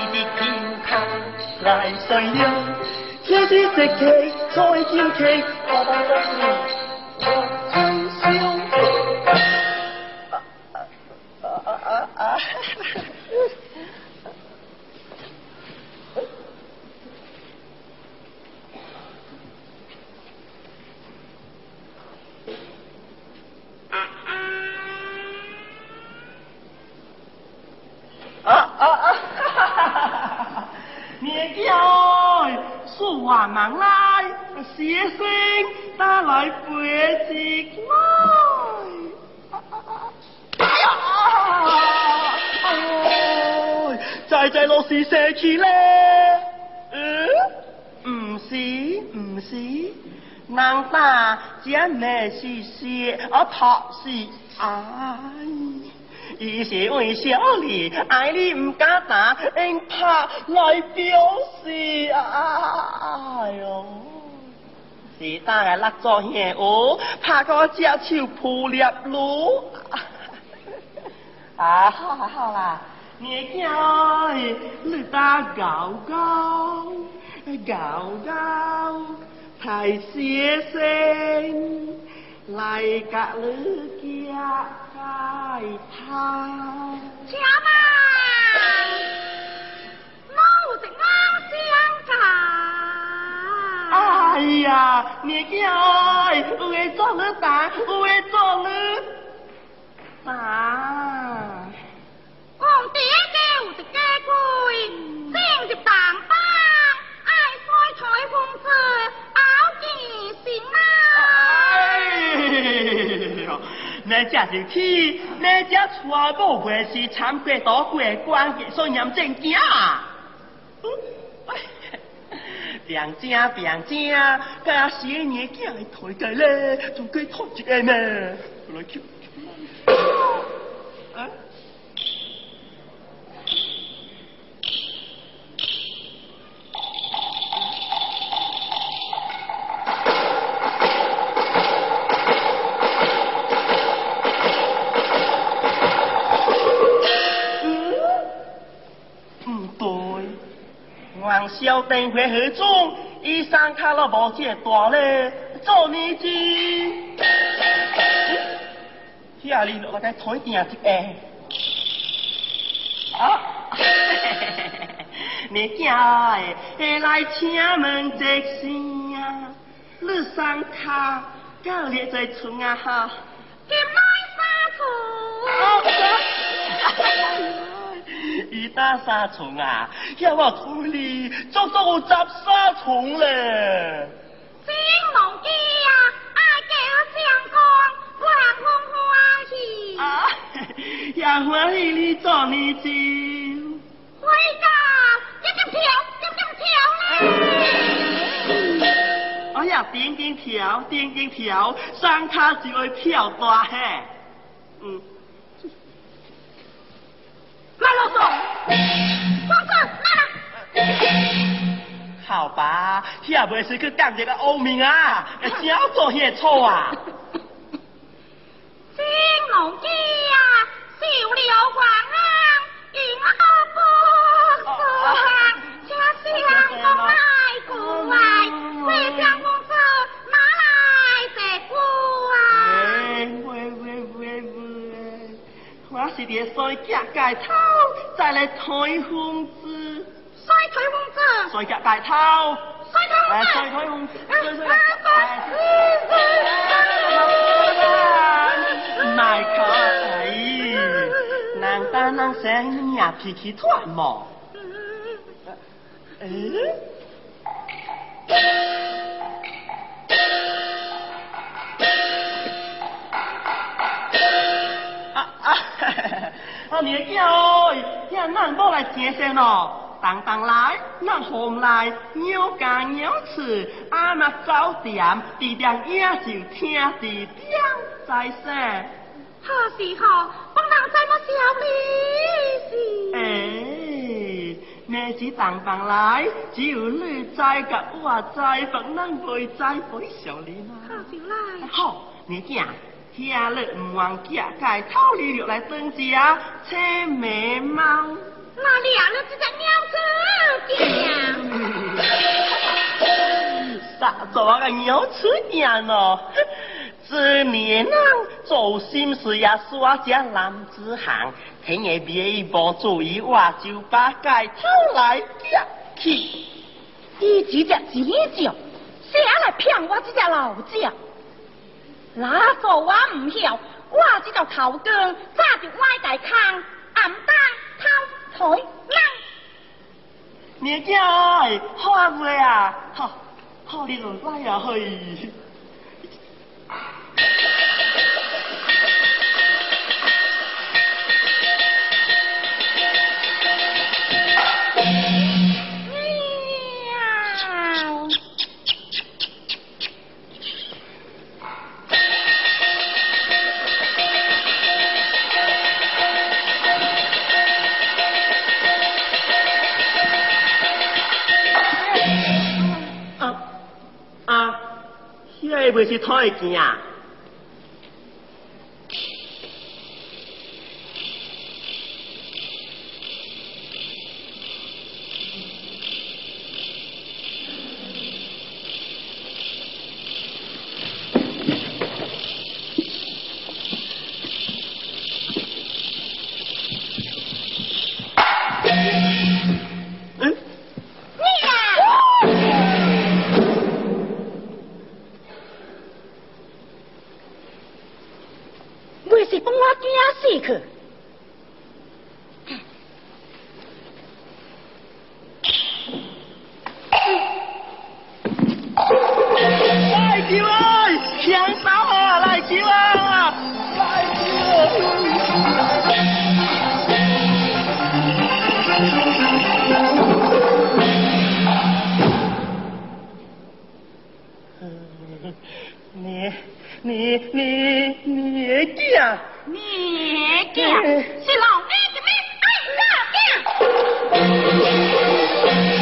走我自己跳卡来水了，天时节气再见气，我当作是说话忙来，写声打来背起来。哎呀！哎，仔仔落是射去咧？嗯，唔是唔是，人打这咩事事，啊拍是爱。伊是为小你爱你唔敢打，用拍来表示啊！哎呦，是打个落做现哦，拍个只手扑裂路。啊，好啦好啦，你叫你打高高高高，太写声来甲你家开他。请问，我有一眼相哎呀，你叫有会做你打，有会做你妈。呦，那这是天，那这全部会是参过多过关嘅所验证件啊！病正病正，甲死年囝来抬介咧，仲可以抬一个呢？来去。啊？小丁会何种？伊生卡了无这大嘞，做年纪。遐哩落来推定一个。啊！你家的下来请问这声啊，你生卡到你在村啊哈？金来三处。伊打三重啊，要我推你足足有十沙虫咧。金龙鸡啊，阿叫相公，我欢欢喜。啊，也欢喜你做年纪。回家一点跳，一点跳咧。哎呀，点点跳，点点跳，三卡就会跳大嘿。嗯，慢啰嗦，好吧，下未是去当这个欧明啊，小做些错啊。龙鸡啊，小刘皇啊，银河波啊，家乡我来古来，家乡我走马来的古啊。我是在山脚盖草。再来推风子。水推风子。水夹大头。水推风子。水推风子。水水。卖开，人单人生呀，脾气团么？嗯。啊，年仔哎，遐咱某来接生咯，当当来，咱红来，鸟家鸟翅，阿妈早点，地点也就听地点在生。好是好，帮人怎么小利是？哎，你只当当来，只有你在甲我在，帮人会在会小利嘛。好就来。好，年仔。听了唔忘记盖头里落来登记啊，切眉毛。那俩了这只鸟子点？啥做个鸟子点咯？这年人做心事也耍只男子汉，听个别一步注意话，就把盖头来夹去。你这只鸡叫，谁来骗我这只老鸟？哪说我唔晓，我只条头光早就歪大坑，暗当偷财人。你家好过啊，好，好你就来啊嘿。袂是拖会见啊！你你你的，你的，是老爷的命，哎呀，爹！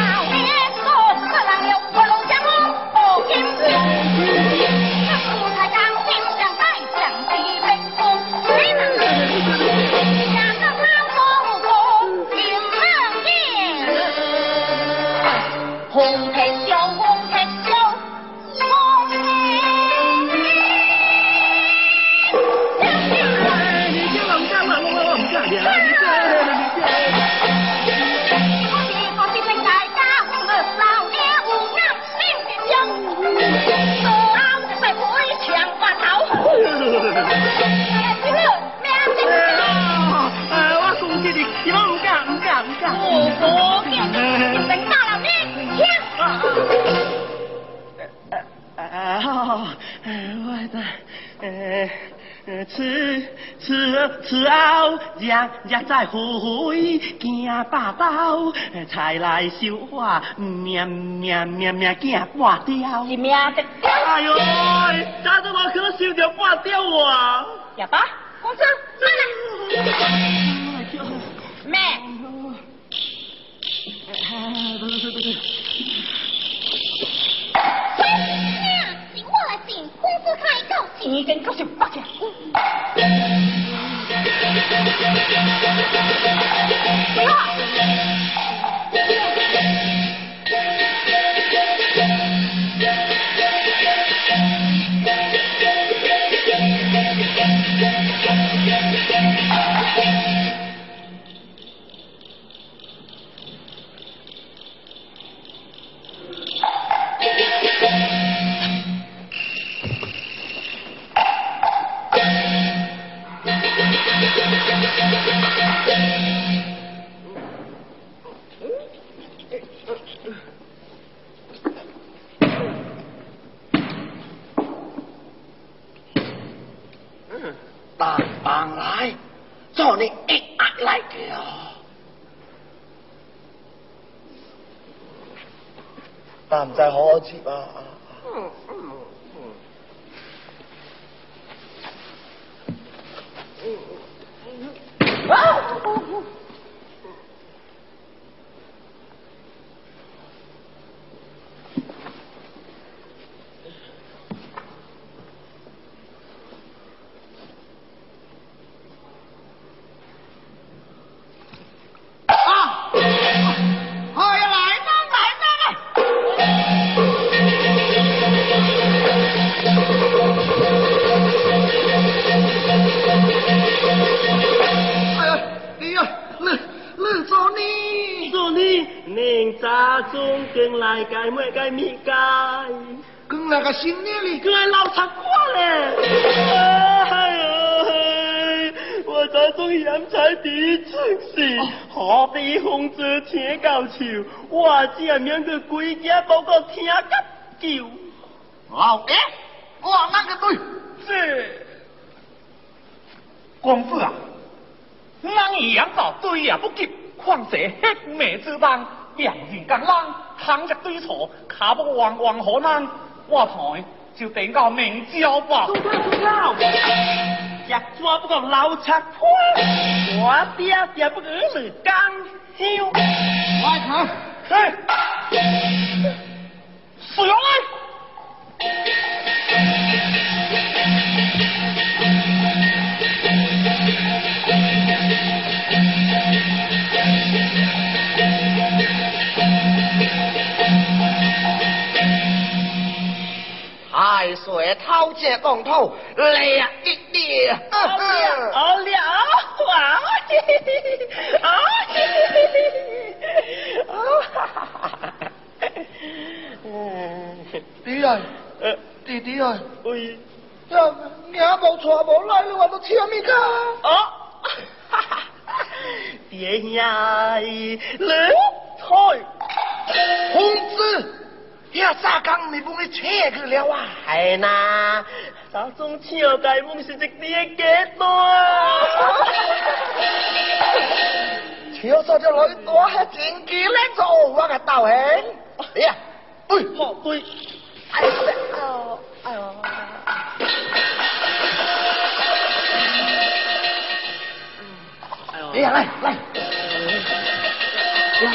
老爷，我四郎有我龙家公，我亲自。这五彩钢鞭上带响的兵弓，谁能？也在回惊大刀，才来绣花，命命命命惊半雕。是命的哎呦，咋都无可收着半雕啊！哑巴，公车，慢来。妹。请告，钱跟高手八千。Thank 好来该没该咪该，跟那个新年里，嘞。哎呦，我这种盐菜地城市，何必红子天高桥？我只系免个归家报告听急叫。老爹，我那个对？是。公子啊，人养早对也不急，况且黑妹之当。两人刚浪，行着对错，卡不往往河南，我台就等到明朝吧。也抓不到老賊婆，我爹爹不儿子刚休。来看，嘿，使用海水滔借共土，烈一点。好了，好了，哇！啊！哈哈哈！弟儿，弟弟儿，喂，呀，娘无错无来，你话都请咪噶？哦，哈哈，爹呀，来，开，公子。你不会请去了啊？系呐，啥种请大梦是一爹几多？请啥就来多，还真机来做我个。哎呀，对，好对，哎呦，哎呦，哎呀，来来。就是